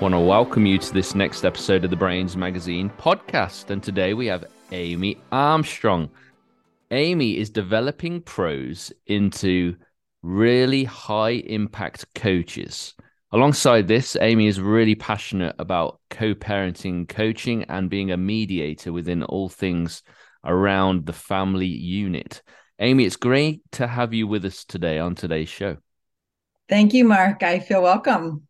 Want to welcome you to this next episode of the Brainz Magazine podcast. And today we have Amy Armstrong. Amy is developing pros into really high impact coaches. Alongside this, Amy is really passionate about co parenting coaching and being a mediator within all things around the family unit. Amy, it's great to have you with us today on today's show. Thank you, Mark. I feel welcome.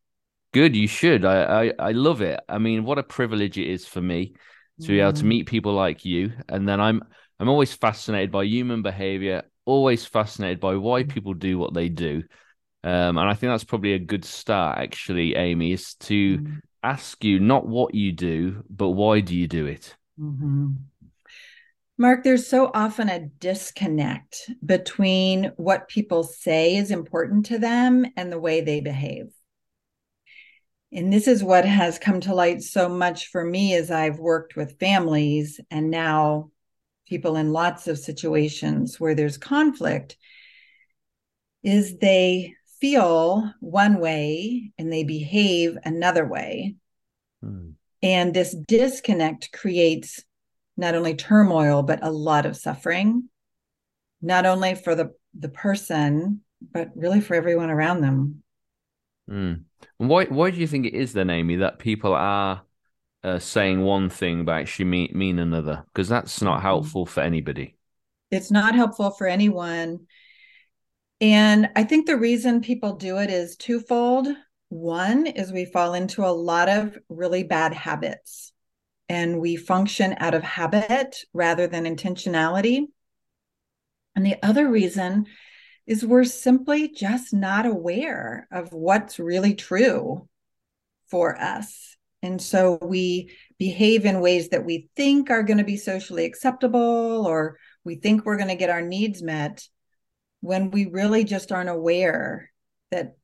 Good, you should. I, I, I love it. I mean, what a privilege it is for me to be able to mm. meet people like you. And then I'm I'm always fascinated by human behavior, always fascinated by why mm. people do what they do. Um, and I think that's probably a good start, actually, Amy, is to mm. ask you not what you do, but why do you do it? Mm-hmm. Mark, there's so often a disconnect between what people say is important to them and the way they behave and this is what has come to light so much for me as I've worked with families and now people in lots of situations where there's conflict is they feel one way and they behave another way. Hmm. And this disconnect creates not only turmoil, but a lot of suffering, not only for the, the person, but really for everyone around them. Mm. Why why do you think it is then, Amy, that people are uh, saying one thing but actually mean mean another? Because that's not mm-hmm. helpful for anybody. It's not helpful for anyone. And I think the reason people do it is twofold. One is we fall into a lot of really bad habits and we function out of habit rather than intentionality. And the other reason is we're simply just not aware of what's really true for us. And so we behave in ways that we think are going to be socially acceptable or we think we're going to get our needs met when we really just aren't aware that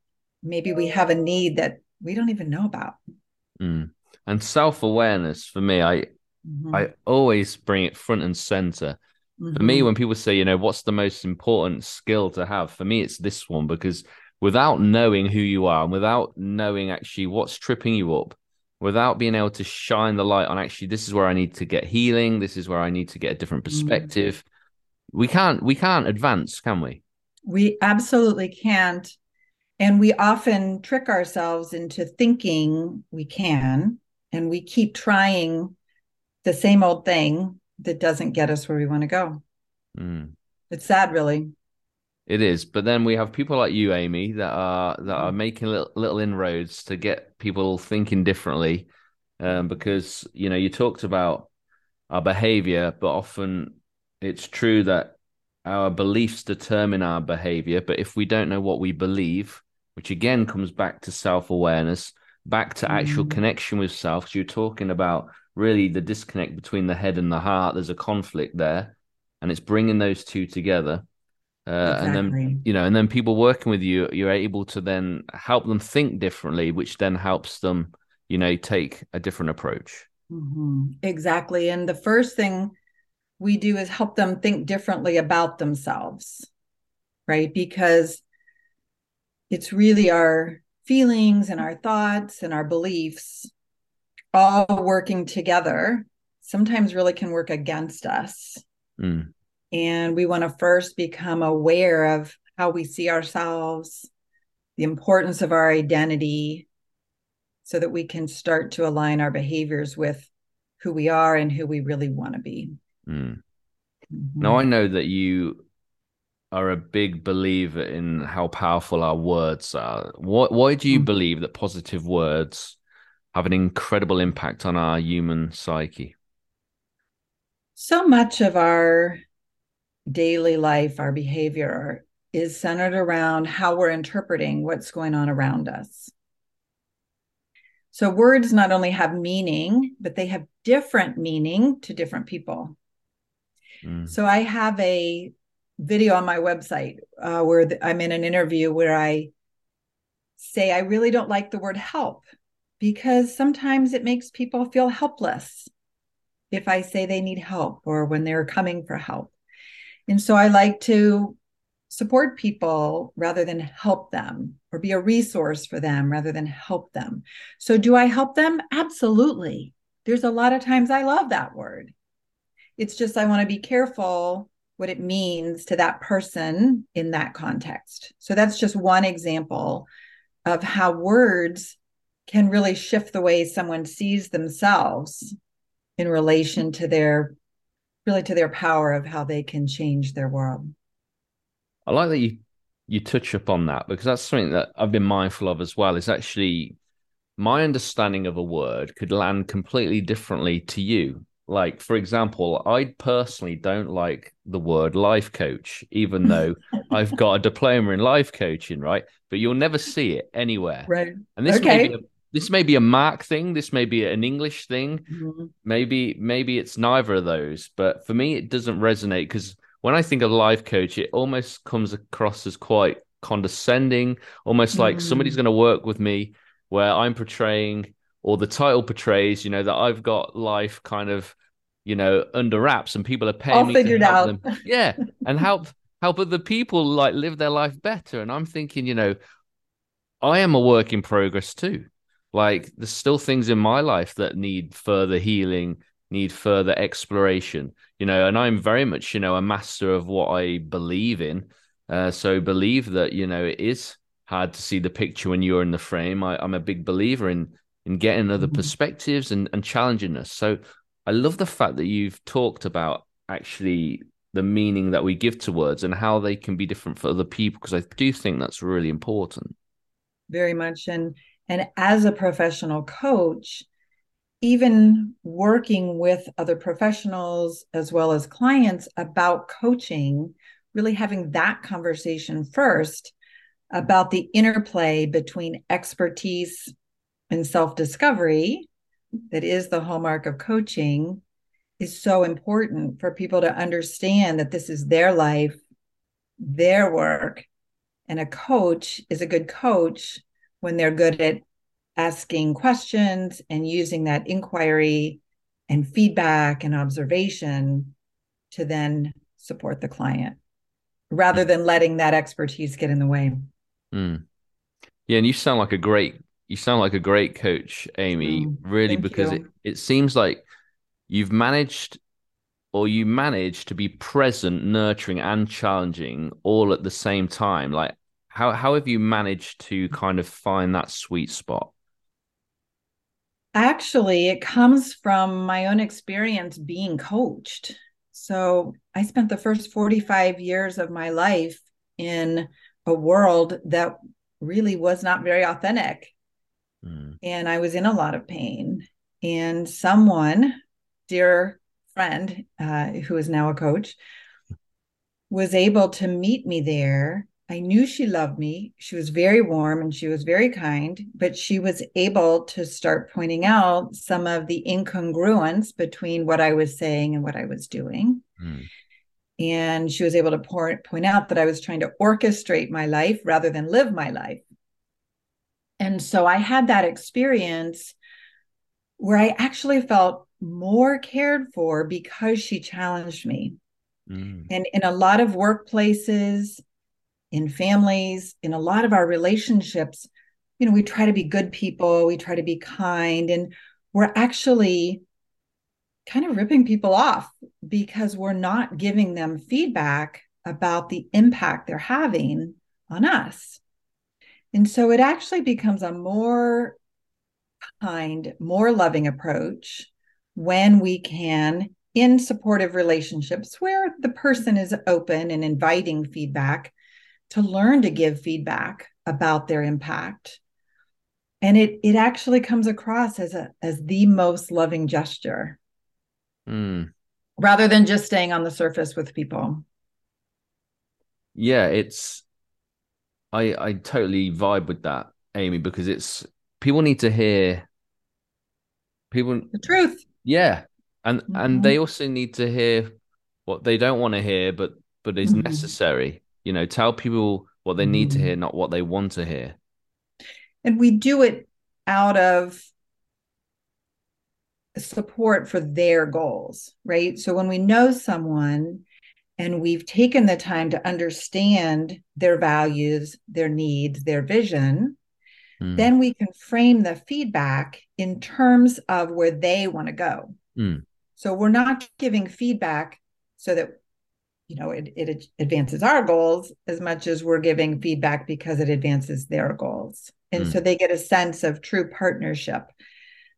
maybe we have a need that we don't even know about. Mm. And self awareness for me, I mm-hmm. I always bring it front and center Mm-hmm. For me, mm-hmm. when people say, you know, what's the most important skill to have, for me, it's this one because without knowing who you are and without knowing actually what's tripping you up, without being able to shine the light on actually this is where I need to get healing, this is where I need to get a different mm-hmm. perspective, mm-hmm. we can't we can't advance, can we? We absolutely can't. And we often trick ourselves into thinking we can, and we keep trying the same old thing that doesn't get us where we want to go. Mm. It's sad, really. It is, but then we have people like you, Amy, that are that are making little, little inroads to get people thinking differently. Um, because you know you talked about our behavior, but often it's true that our beliefs determine our behavior. But if we don't know what we believe, which again comes back to self awareness, back to actual mm. connection with self. So you're talking about really the disconnect between the head and the heart. There's a conflict there, and it's bringing those two together. Uh, exactly. And then you know, and then people working with you, you're able to then help them think differently, which then helps them, you know, take a different approach. Mm-hmm. Exactly. And the first thing we do is help them think differently about themselves, right? Because it's really our feelings and our thoughts and our beliefs all working together sometimes really can work against us. Mm. And we want to first become aware of how we see ourselves, the importance of our identity, so that we can start to align our behaviors with who we are and who we really want to be. Mm. Mm-hmm. Now, I know that you are a big believer in how powerful our words are. Why, why do you mm-hmm. believe that positive words have an incredible impact on our human psyche. So much of our daily life, our behavior is centered around how we're interpreting what's going on around us. So words not only have meaning, but they have different meaning to different people. Mm. So I have a video on my website uh, where the, I'm in an interview where I say I really don't like the word help because sometimes it makes people feel helpless if I say they need help or when they're coming for help. And so I like to support people rather than help them or be a resource for them rather than help them. So, do I help them? Absolutely. There's a lot of times I love that word. It's just I want to be careful what it means to that person in that context. So, that's just one example of how words can really shift the way someone sees themselves in relation to their really to their power of how they can change their world. I like that you you touch upon that because that's something that I've been mindful of as well. Is actually my understanding of a word could land completely differently to you. Like, for example, I personally don't like the word life coach, even though I've got a diploma in life coaching, right? But you'll never see it anywhere. Right. And this okay. may be a, this may be a Mark thing, this may be an English thing, mm-hmm. maybe maybe it's neither of those. But for me, it doesn't resonate because when I think of life coach, it almost comes across as quite condescending, almost like mm. somebody's going to work with me where I'm portraying or the title portrays, you know, that I've got life kind of, you know, under wraps and people are paying All me figured out. them. Yeah. And help help other people like live their life better. And I'm thinking, you know, I am a work in progress too. Like there's still things in my life that need further healing, need further exploration you know and i'm very much you know a master of what i believe in. Uh, so believe that you know it is hard to see the picture when you're in the frame. I, am a big believer in in getting other mm-hmm. perspectives and and challenging us. So i love the fact that you've talked about actually the meaning that we give to words and how they can be different for other people because i do think that's really important. Very much. And and as a professional coach even working with other professionals as well as clients about coaching, really having that conversation first about the interplay between expertise and self discovery, that is the hallmark of coaching, is so important for people to understand that this is their life, their work. And a coach is a good coach when they're good at asking questions and using that inquiry and feedback and observation to then support the client rather than letting that expertise get in the way. Mm. Yeah, and you sound like a great you sound like a great coach, Amy, mm, really because it, it seems like you've managed or you manage to be present, nurturing and challenging all at the same time. Like how how have you managed to kind of find that sweet spot? Actually, it comes from my own experience being coached. So I spent the first 45 years of my life in a world that really was not very authentic. Mm. And I was in a lot of pain. And someone, dear friend, uh, who is now a coach, was able to meet me there I knew she loved me. She was very warm and she was very kind, but she was able to start pointing out some of the incongruence between what I was saying and what I was doing. Mm. And she was able to point, out that I was trying to orchestrate my life rather than live my life. And so I had that experience where I actually felt more cared for because she challenged me. Mm. And in a lot of workplaces, in families, in a lot of our relationships, you know, we try to be good people, we try to be kind, and we're actually kind of ripping people off because we're not giving them feedback about the impact they're having on us. And so it actually becomes a more kind, more loving approach when we can, in supportive relationships where the person is open and inviting feedback, to learn to give feedback about their impact and it it actually comes across as a as the most loving gesture mm. rather than just staying on the surface with people yeah it's i i totally vibe with that amy because it's people need to hear people the truth. Yeah. And Mhm. and they also need to hear what they don't want to hear, but but is Mhm. necessary. You know, tell people what they need to hear, not what they want to hear. And we do it out of support for their goals, right? So when we know someone and we've taken the time to understand their values, their needs, their vision, Mm. then we can frame the feedback in terms of where they want to go. Mm. So we're not giving feedback so that you know it, it advances our goals as much as we're giving feedback because it advances their goals. And Mm. so they get a sense of true partnership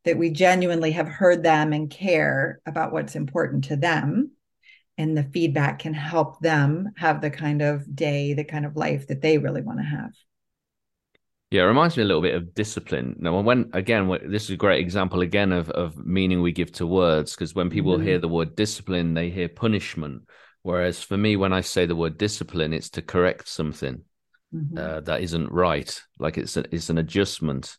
that we genuinely have heard them and care about what's important to them. And the feedback can help them have the kind of day, the kind of life that they really want to have. Yeah, it reminds me a little bit of discipline. Now, when again, this is a great example again of of meaning we give to words. Because when people Mhm. hear the word discipline, they hear punishment. Whereas for me, when I say the word discipline, it's to correct something Mhm. uh, that isn't right. Like it's a, it's an adjustment.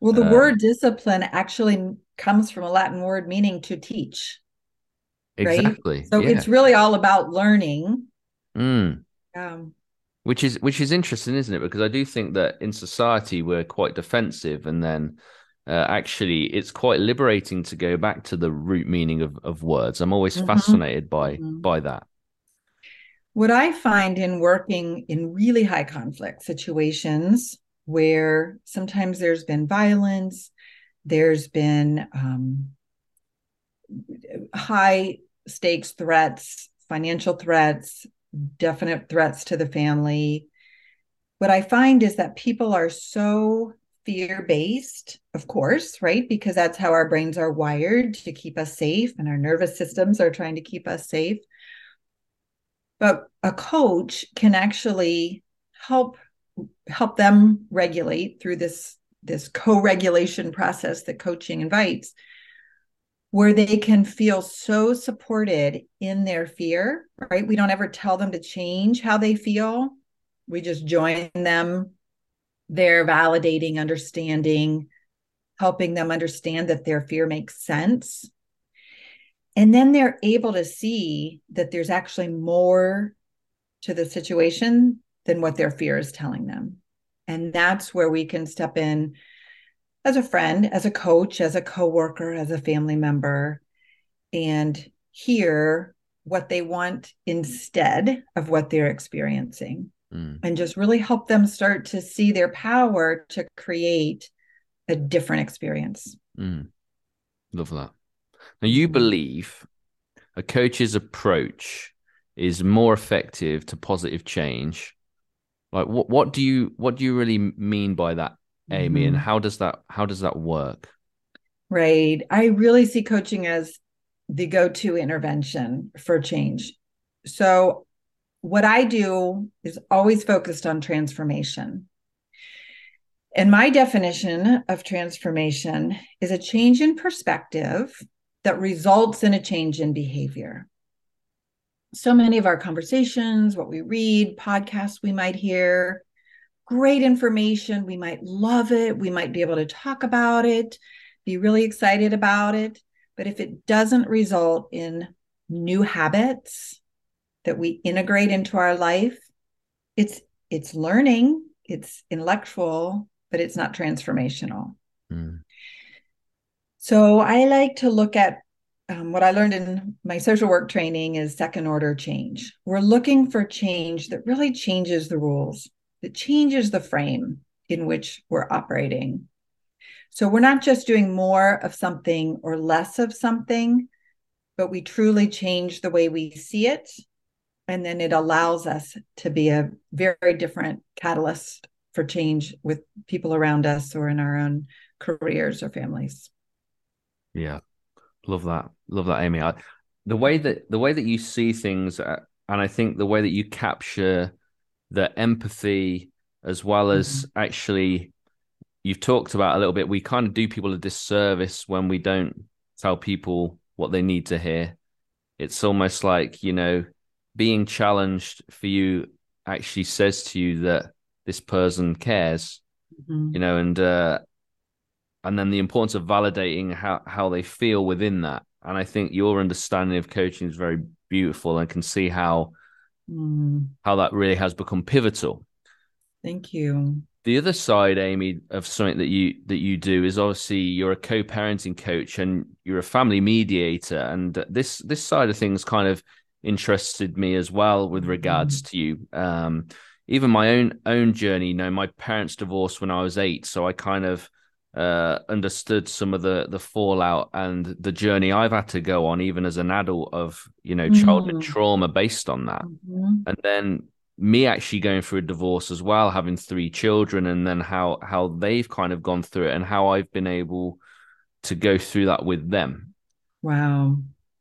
Well, the Uh, word discipline actually comes from a Latin word meaning to teach. Right? Exactly. So yeah. it's really all about learning. Mm. Um, Which is which is interesting, isn't it? Because I do think that in society we're quite defensive, and then uh, actually it's quite liberating to go back to the root meaning of, of words. I'm always Mhm. fascinated by Mhm. by that. what I find in working in really high conflict situations where sometimes there's been violence, there's been um, high stakes threats, financial threats, definite threats to the family. What I find is that people are so fear based, of course, right? Because that's how our brains are wired to keep us safe, and our nervous systems are trying to keep us safe. But a coach can actually help help them regulate through this this co-regulation process that coaching invites where they can feel so supported in their fear right we don't ever tell them to change how they feel we just join them they're validating understanding helping them understand that their fear makes sense and then they're able to see that there's actually more to the situation than what their fear is telling them. And that's where we can step in as a friend, as a coach, as a coworker, as a family member, and hear what they want instead of what they're experiencing. Mm. And just really help them start to see their power to create a different experience. Mm. Love that. Now, you believe a coach's approach is more effective to positive change. Like, what what do you what do you really mean by that, Amy? And Mhm. how does that how does that work? Right. I really see coaching as the go to intervention for change. So, what I do is always focused on transformation. And my definition of transformation is a change in perspective that results in a change in behavior. So many of our conversations, what we read, podcasts we might hear, great information. We might love it. We might be able to talk about it, be really excited about it. But if it doesn't result in new habits that we integrate into our life, it's it's learning, it's intellectual, but it's not transformational. Mm. So I like to look at um, what I learned in my social work training is second order change. We're looking for change that really changes the rules, that changes the frame in which we're operating. So we're not just doing more of something or less of something, but we truly change the way we see it. And then it allows us to be a very different catalyst for change with people around us or in our own careers or families. Yeah, love that. Love that, Amy. I, the way that the way that you see things, uh, and I think the way that you capture the empathy as well as actually you've talked about a little bit. We kind of do people a disservice when we don't tell people what they need to hear. It's almost like you know being challenged for you actually says to you that this person cares, Mhm. you know, and uh, and then the importance of validating how how they feel within that. And I think your understanding of coaching is very beautiful and can see how mm. how that really has become pivotal. Thank you. The other side, Amy, of something that you that you do is obviously you're a co-parenting coach and you're a family mediator, and this this side of things kind of interested me as well with regards mm. to you. Um, even my own own journey. You know, my parents divorced when I was eight, so I kind of uh, understood some of the the fallout and the journey I've had to go on, even as an adult, of you know childhood mm. trauma based on that, mm-hmm. and then me actually going through a divorce as well, having three children, and then how how they've kind of gone through it, and how I've been able to go through that with them. Wow.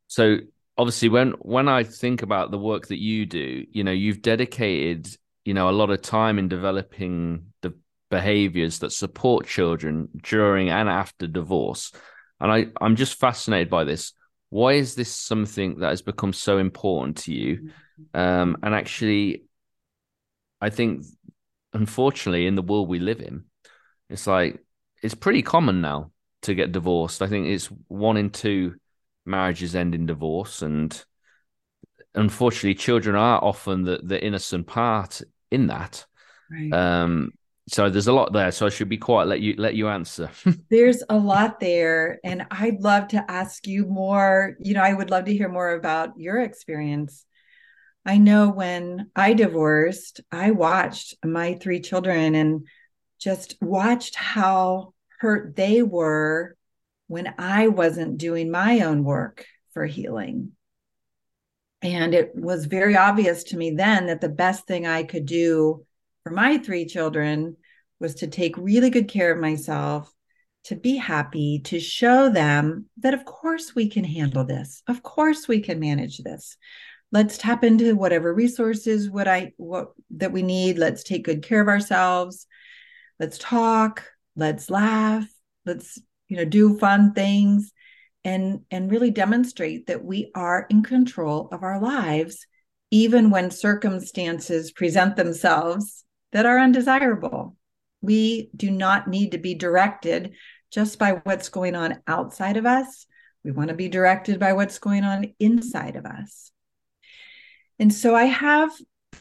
So obviously, when when I think about the work that you do, you know, you've dedicated you know a lot of time in developing the behaviors that support children during and after divorce. And i i'm just fascinated by this. Why is this something that has become so important to you? Um, and actually i think unfortunately in the world we live in it's like it's pretty common now to get divorced. I think it's one in two marriages end in divorce and unfortunately children are often the, the innocent part in that. Right. um so there's a lot there so i should be quiet let you let you answer. There's a lot there and i'd love to ask you more. You know i would love to hear more about your experience. I know when i divorced i watched my three children and just watched how hurt they were when i wasn't doing my own work for healing and it was very obvious to me then that the best thing i could do for my three children was to take really good care of myself, to be happy, to show them that, of course, we can handle this. Of course, we can manage this. Let's tap into whatever resources what I what that we need. Let's take good care of ourselves. Let's talk. Let's laugh. Let's you know do fun things, and and really demonstrate that we are in control of our lives, even when circumstances present themselves that are undesirable. We do not need to be directed just by what's going on outside of us. We want to be directed by what's going on inside of us. And so I have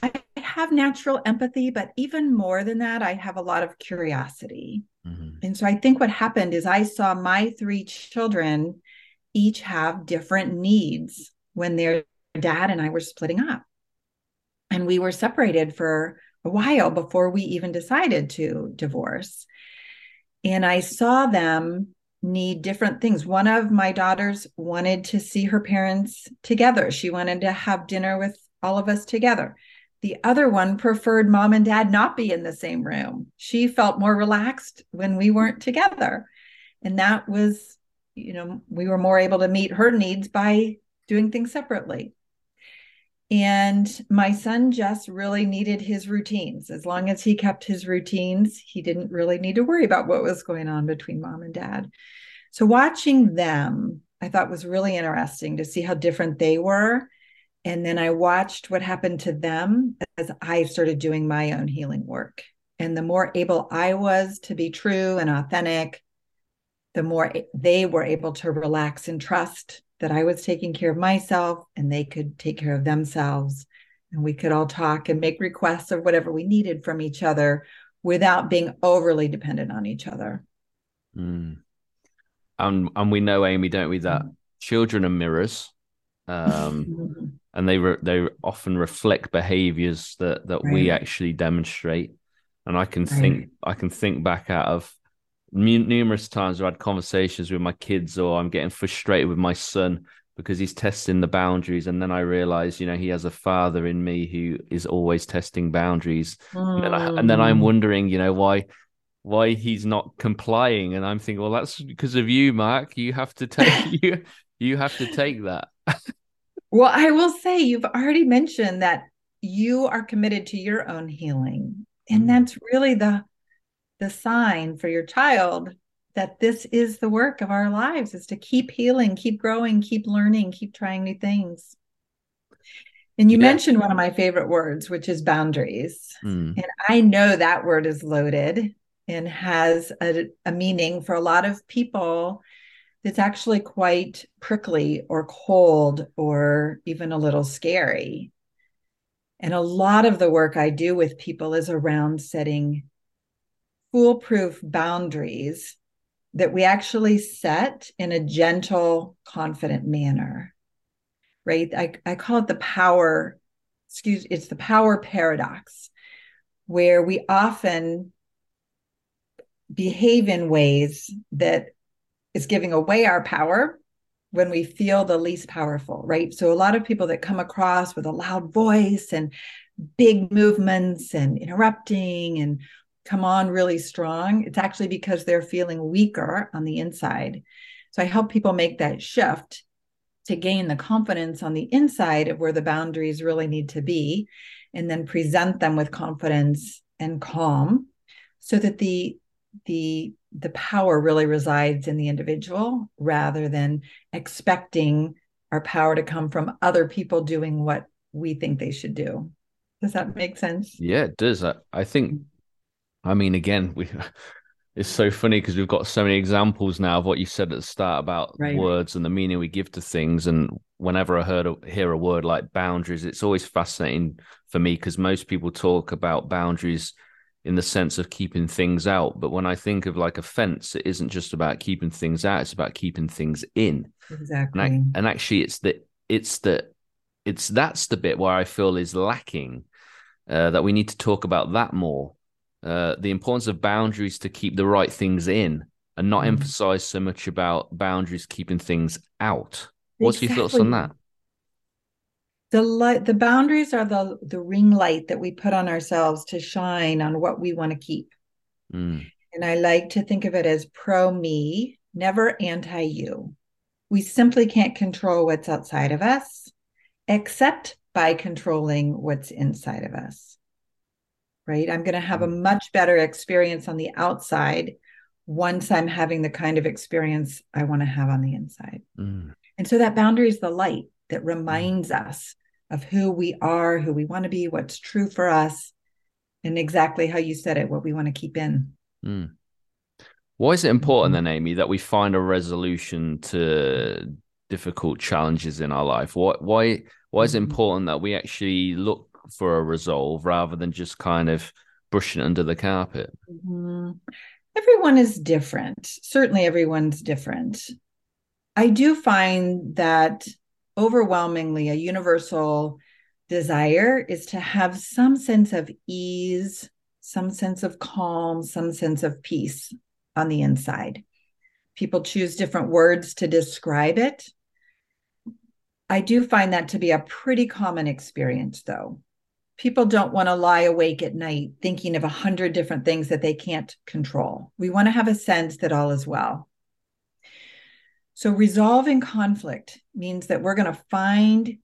I have natural empathy, but even more than that, I have a lot of curiosity. Mm-hmm. And so I think what happened is I saw my three children each have different needs when their dad and I were splitting up. And we were separated for a while before we even decided to divorce. And I saw them need different things. One of my daughters wanted to see her parents together, she wanted to have dinner with all of us together. The other one preferred mom and dad not be in the same room. She felt more relaxed when we weren't together. And that was, you know, we were more able to meet her needs by doing things separately. And my son just really needed his routines. As long as he kept his routines, he didn't really need to worry about what was going on between mom and dad. So watching them, I thought was really interesting to see how different they were. And then I watched what happened to them as I started doing my own healing work. And the more able I was to be true and authentic, the more they were able to relax and trust that I was taking care of myself and they could take care of themselves. And we could all talk and make requests of whatever we needed from each other without being overly dependent on each other. Mm. And and we know, Amy, don't we, that mm. children are mirrors, um, and they re- they often reflect behaviors that that right. we actually demonstrate. And I can right. think I can think back out of numerous times I've had conversations with my kids, or I'm getting frustrated with my son because he's testing the boundaries, and then I realize, you know, he has a father in me who is always testing boundaries, mm. and, then I, and then I'm hmm. wondering, you know, why why he's not complying, and I'm thinking, well, that's because of you, Mark. You have to take you you have to take that. well, I will say you've already mentioned that you are committed to your own healing, and mm. that's really the the sign for your child that this is the work of our lives is to keep healing keep growing keep learning keep trying new things and you yeah. mentioned one of my favorite words which is boundaries mm. and i know that word is loaded and has a, a meaning for a lot of people that's actually quite prickly or cold or even a little scary. And a lot of the work I do with people is around setting foolproof boundaries that we actually set in a gentle, confident manner. Right? I, I call it the power, excuse, it's the power paradox, where we often behave in ways that is giving away our power when we feel the least powerful, right? So a lot of people that come across with a loud voice and big movements and interrupting and come on really strong, it's actually because they're feeling weaker on the inside. So I help people make that shift to gain the confidence on the inside of where the boundaries really need to be and then present them with confidence and calm so that the the the power really resides in the individual rather than expecting our power to come from other people doing what we think they should do. Does that make sense? Yeah, it does. I, I think, I mean, again, we, it's so funny because we've got so many examples now of what you said at the start about right. words and the meaning we give to things. And whenever I heard hear a word like boundaries, it's always fascinating for me because most people talk about boundaries in the sense of keeping things out. But when I think of like a fence, it isn't just about keeping things out; it's about keeping things in. Exactly. And, I, and actually, it's the it's the it's that's the bit where I feel is lacking. Uh, that we need to talk about that more. Uh, the importance of boundaries to keep the right things in, and not mm. emphasize so much about boundaries keeping things out. What's exactly. your thoughts on that? The light the boundaries are the the ring light that we put on ourselves to shine on what we want to keep mm. and i like to think of it as pro me never anti you we simply can't control what's outside of us except by controlling what's inside of us right i'm going to have a mm. much better experience on the outside once i'm having the kind of experience i want to have on the inside mm. and so that boundary is the light that mm. reminds us of who we are, who we want to be, what's true for us, and exactly how you said it, what we want to keep in. Mm. Why is it important mm-hmm. then, Amy, that we find a resolution to difficult challenges in our life? Why why why is it mm-hmm. important that we actually look for a resolve rather than just kind of brushing it under the carpet? Mm-hmm. Everyone is different. Certainly, everyone's different. I do find that overwhelmingly a universal desire is to have some sense of ease, some sense of calm, some sense of peace on the inside. People choose different words to describe it. I do find that to be a pretty common experience, though. People don't want to lie awake at night thinking of a hundred different things that they can't control. We want to have a sense that all is well. So, resolving conflict means that we're going to find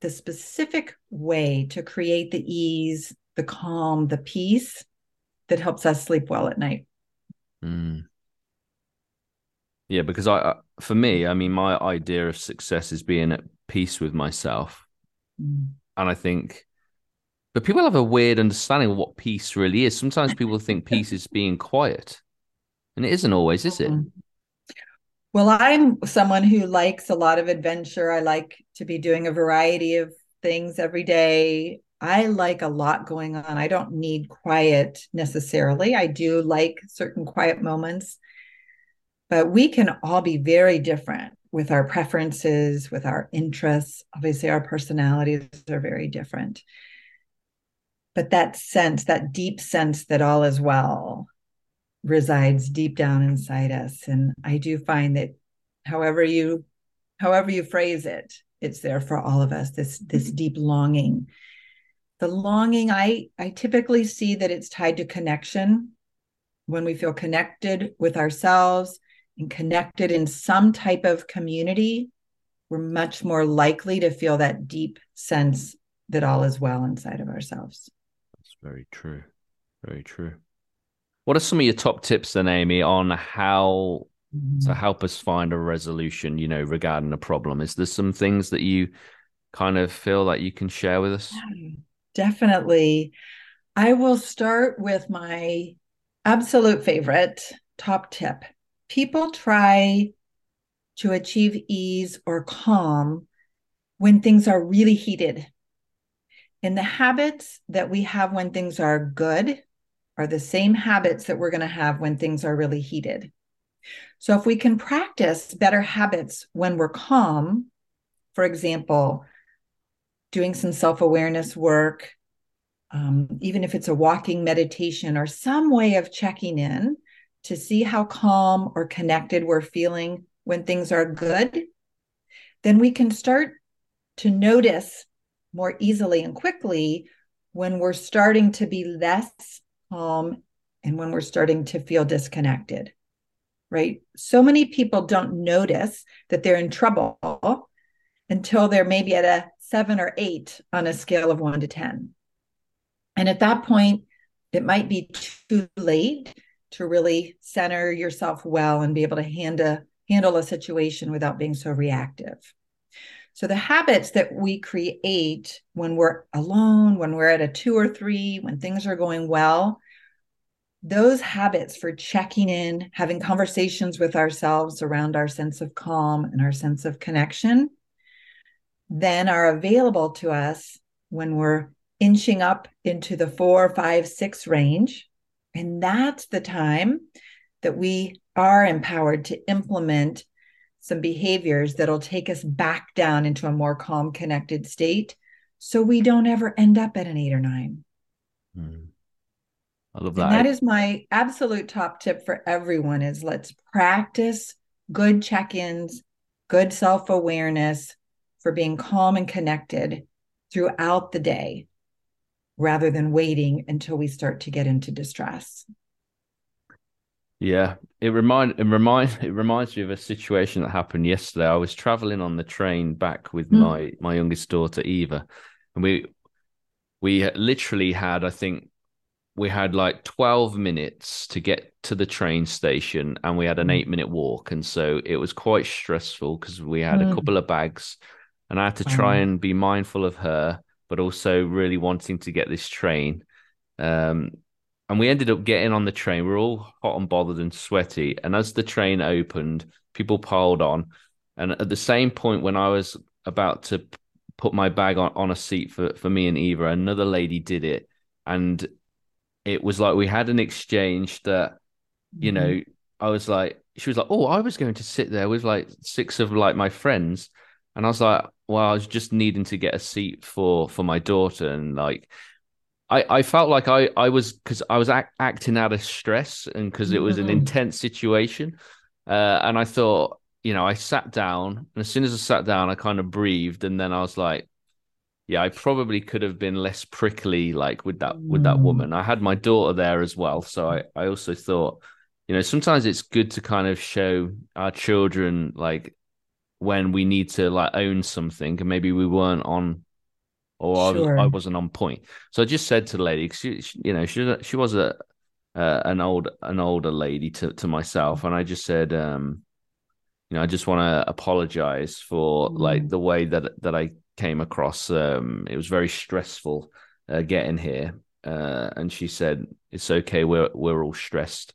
the specific way to create the ease, the calm, the peace that helps us sleep well at night. Mm. Yeah, because I, for me, I mean, my idea of success is being at peace with myself. Mm. And I think, but people have a weird understanding of what peace really is. Sometimes people think peace is being quiet, and it isn't always, is it? Well, I'm someone who likes a lot of adventure. I like to be doing a variety of things every day. I like a lot going on. I don't need quiet necessarily. I do like certain quiet moments, but we can all be very different with our preferences, with our interests. Obviously, our personalities are very different. But that sense, that deep sense that all is well, resides deep down inside us. And i do find that however you however you phrase it it's there for all of us this this mm-hmm. deep longing. The longing i i typically see that it's tied to connection. When we feel connected with ourselves and connected in some type of community we're much more likely to feel that deep sense that all is well inside of ourselves. That's very true. Very true what are some of your top tips then, Amy, on how mm-hmm. to help us find a resolution, you know, regarding a problem? Is there some things that you kind of feel that you can share with us? Definitely. I will start with my absolute favorite top tip people try to achieve ease or calm when things are really heated. And the habits that we have when things are good are the same habits that we're going to have when things are really heated. So, if we can practice better habits when we're calm, for example, doing some self awareness work, um, even if it's a walking meditation or some way of checking in to see how calm or connected we're feeling when things are good, then we can start to notice more easily and quickly when we're starting to be less calm and when we're starting to feel disconnected. Right? So many people don't notice that they're in trouble until they're maybe at a seven or eight on a scale of one to 10. And at that point, it might be too late to really center yourself well and be able to handle handle a situation without being so reactive. So the habits that we create when we're alone, when we're at a 2 or 3, when things are going well, those habits for checking in, having conversations with ourselves around our sense of calm and our sense of connection, then are available to us when we're inching up into the four, five, six range. And that's the time that we are empowered to implement some behaviors that'll take us back down into a more calm, connected state so we don't ever end up at an eight or nine. Mm. I love that. And that is my absolute top tip for everyone is let's practice good check-ins, good self-awareness for being calm and connected throughout the day rather than waiting until we start to get into distress. Yeah, it remind it remind it reminds me of a situation that happened yesterday. I was traveling on the train back with mm. my my youngest daughter Eva, and we we literally had I think we had like 12 minutes to get to the train station and we had an mm. 8 minute walk and so it was quite stressful because we had mm. a couple of bags and I had to try and be mindful of her but also really wanting to get this train. Um, and we ended up getting on the train. We are all hot and bothered and sweaty. And as the train opened, people piled on. And at the same point, when I was about to put my bag on, on a seat for, for me and Eva, another lady did it. And it was like we had an exchange that, you mm-hmm. know, I was like, she was like, Oh, I was going to sit there with like six of like my friends. And I was like, well, I was just needing to get a seat for for my daughter, and like, I I felt like I I was because I was act, acting out of stress and because it was mm. an intense situation, uh, and I thought, you know, I sat down, and as soon as I sat down, I kind of breathed, and then I was like, yeah, I probably could have been less prickly, like with that with that mm. woman. I had my daughter there as well, so I I also thought, you know, sometimes it's good to kind of show our children like when we need to like own something and maybe we weren't on or sure. I, I wasn't on point. So I just said to the lady, she, she, you know, she she was a uh, an old an older lady to to myself, and I just said, um, you know, I just want to apologize for mm. like the way that that I came across. Um, it was very stressful uh, getting here, uh, and she said it's okay. We're we're all stressed,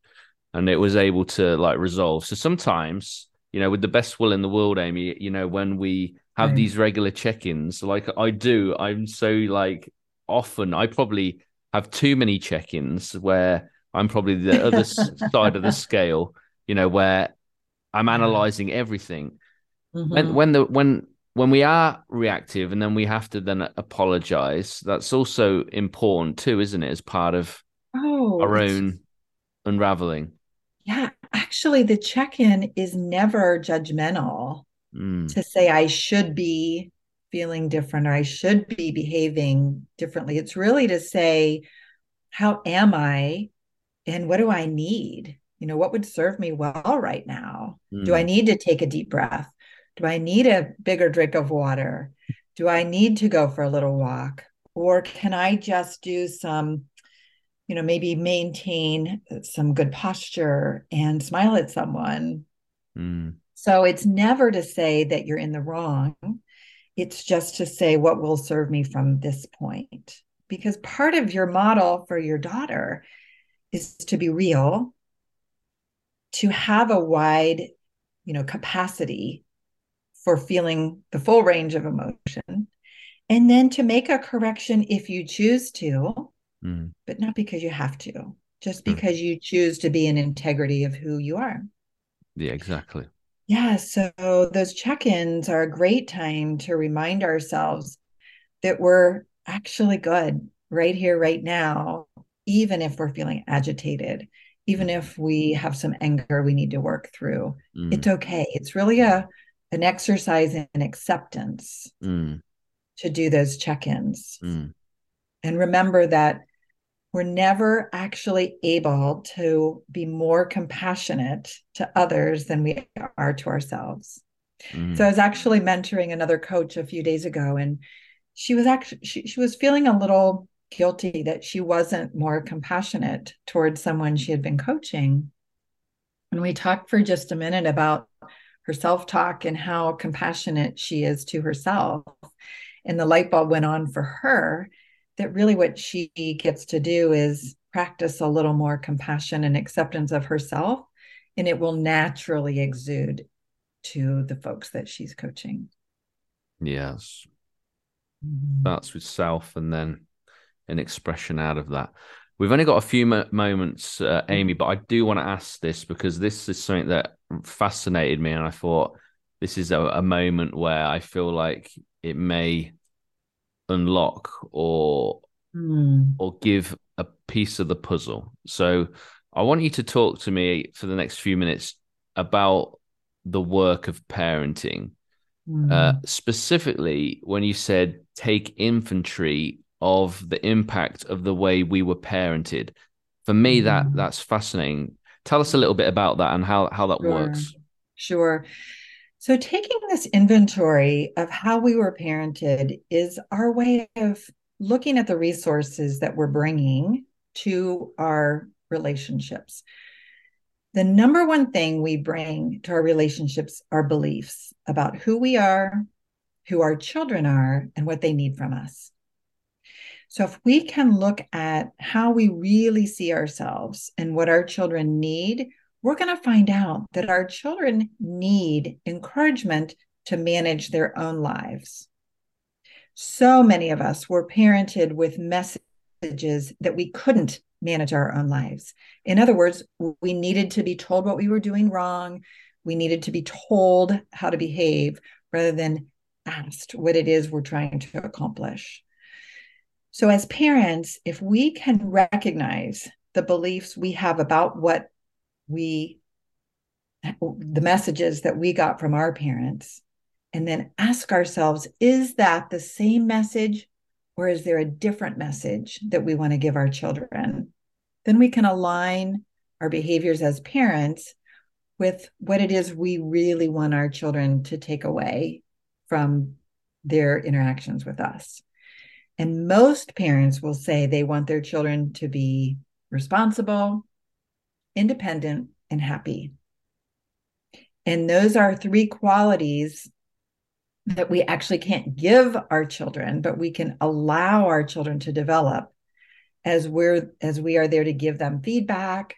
and it was able to like resolve. So sometimes you know, with the best will in the world, Amy, you know, when we have these regular check-ins, like I do, I'm so like often I probably have too many check-ins where I'm probably the other side of the scale, you know, where I'm analyzing everything. Mm-hmm. When when the when when we are reactive and then we have to then apologize, that's also important too, isn't it? As part of oh, our own unraveling. Yeah, actually, the check in is never judgmental mm. to say, I should be feeling different or I should be behaving differently. It's really to say, how am I and what do I need? You know, what would serve me well right now? Mm. Do I mm. need to take a deep breath? Do I need a bigger drink of water? Do I need to go for a little walk? Or can I just do some you know maybe maintain some good posture and smile at someone mm. so it's never to say that you're in the wrong it's just to say what will serve me from this point because part of your model for your daughter is to be real, to have a wide, you know, capacity for feeling the full range of emotion, and then to make a correction if you choose to, mm. but not because you have to, just hmm. because mm. you choose to be in integrity of who you are. Yeah, exactly. Yeah. So those check ins are a great time to remind ourselves that we're actually good right here, right now, even if we're feeling agitated, even mm. if we have some anger we need to work through. Mm. It's okay. It's really a an exercise in acceptance mm. to do those check-ins. Mm. And remember that we're never actually able to be more compassionate to others than we are to ourselves. Mm. So I was actually mentoring another coach a few days ago and she was actually she, she was feeling a little guilty that she wasn't more compassionate towards someone she had been coaching. And we talked for just a minute about her self-talk and how compassionate she is to herself. And the light bulb went on for her that really what she gets to do is practice a little more compassion and acceptance of herself, and it will naturally exude to the folks that she's coaching. Yes. Mm-hmm. Starts with self and then an expression out of that. We've only got a few mo- moments, uh, Amy, but I do want to ask this because this is something that fascinated me. And I thought this is a, a moment where I feel like it may unlock or mm. or give a piece of the puzzle. So I want you to talk to me for the next few minutes about the work of parenting. Mm. Uh, specifically, when you said take inventory of the impact of the way we were parented, for me that mm-hmm. that's fascinating. Tell us a little bit about that and how how that sure. works. Sure. So, taking this inventory of how we were parented is our way of looking at the resources that we're bringing to our relationships. The number one thing we bring to our relationships are beliefs about who we are, who our children are, and what they need from us. So, if we can look at how we really see ourselves and what our children need, we're going to find out that our children need encouragement to manage their own lives. So many of us were parented with messages that we couldn't manage our own lives. In other words, we needed to be told what we were doing wrong. We needed to be told how to behave rather than asked what it is we're trying to accomplish. So, as parents, if we can recognize the beliefs we have about what we the messages that we got from our parents and then ask ourselves is that the same message or is there a different message that we want to give our children? Then we can align our behaviors as parents with what it is we really want our children to take away from their interactions with us and most parents will say they want their children to be responsible independent, and happy. And those are three qualities that we actually can't give our children, but we can allow our children to develop as we're as we are there to give them feedback,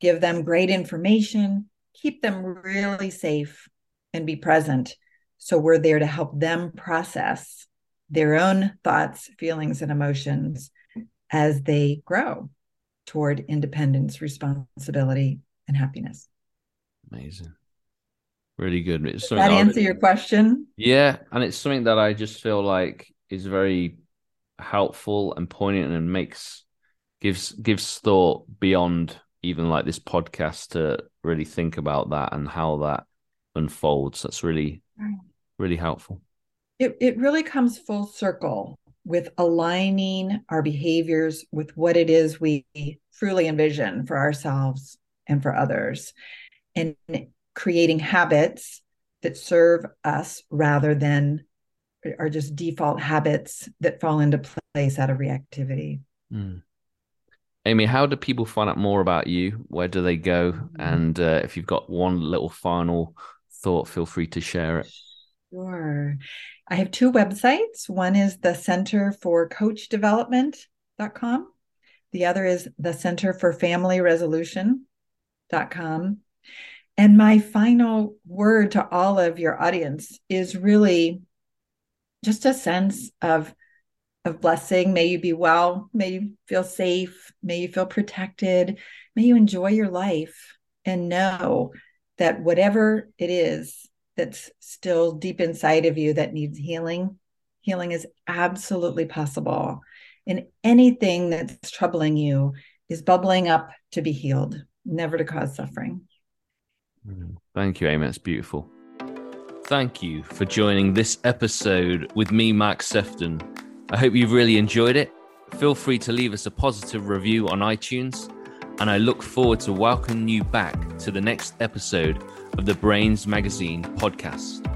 give them great information, keep them really safe and be present. So we're there to help them process their own thoughts, feelings, and emotions as they grow toward independence, responsibility, and happiness. Amazing. Really good. It's that answer your question? Yeah. And it's something that I just feel like is very helpful and poignant and makes gives gives thought beyond even like this podcast to really think about that and how that unfolds. That's really really helpful. It it really comes full circle with aligning our behaviors with what it is we truly envision for ourselves and for others, and creating habits that serve us rather than are just default habits that fall into place out of reactivity. Mm. Amy, how do people find out more about you? Where do they go? Mm-hmm. And uh, if you've got one little final thought, feel free to share it. Sure. I have two websites. One is the Center for Coach Development.com. The other is the Center for Family Resolution.com. And my final word to all of your audience is really just a sense of of blessing. May you be well. May you feel safe. May you feel protected. May you enjoy your life and know that whatever it is that's still deep inside of you that needs healing, healing is absolutely possible. And anything that's troubling you is bubbling up to be healed, never to cause suffering. Mm. Thank you, Amy. That's beautiful. Thank you for joining this episode with me, Mark Sephton. I hope you've really enjoyed it. Feel free to leave us a positive review on iTunes, and I look forward to welcoming you back to the next episode of the Brainz Magazine podcast.